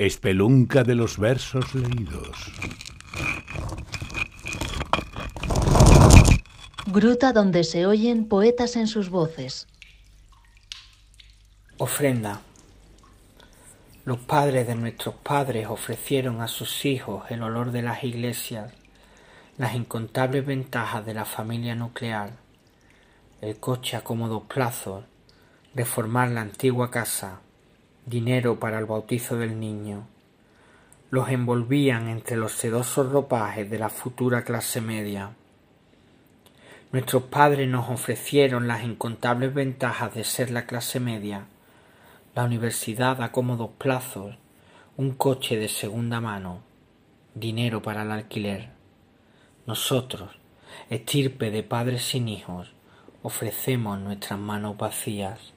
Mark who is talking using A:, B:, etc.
A: Espelunca de los versos leídos.
B: Gruta donde se oyen poetas en sus voces.
C: Ofrenda. Los padres de nuestros padres ofrecieron a sus hijos el olor de las iglesias, las incontables ventajas de la familia nuclear, el coche a cómodos plazos, reformar la antigua casa, dinero para el bautizo del niño. Los envolvían entre los sedosos ropajes de la futura clase media. Nuestros padres nos ofrecieron las incontables ventajas de ser la clase media, la universidad a cómodos plazos, un coche de segunda mano, dinero para el alquiler. Nosotros, estirpe de padres sin hijos, ofrecemos nuestras manos vacías.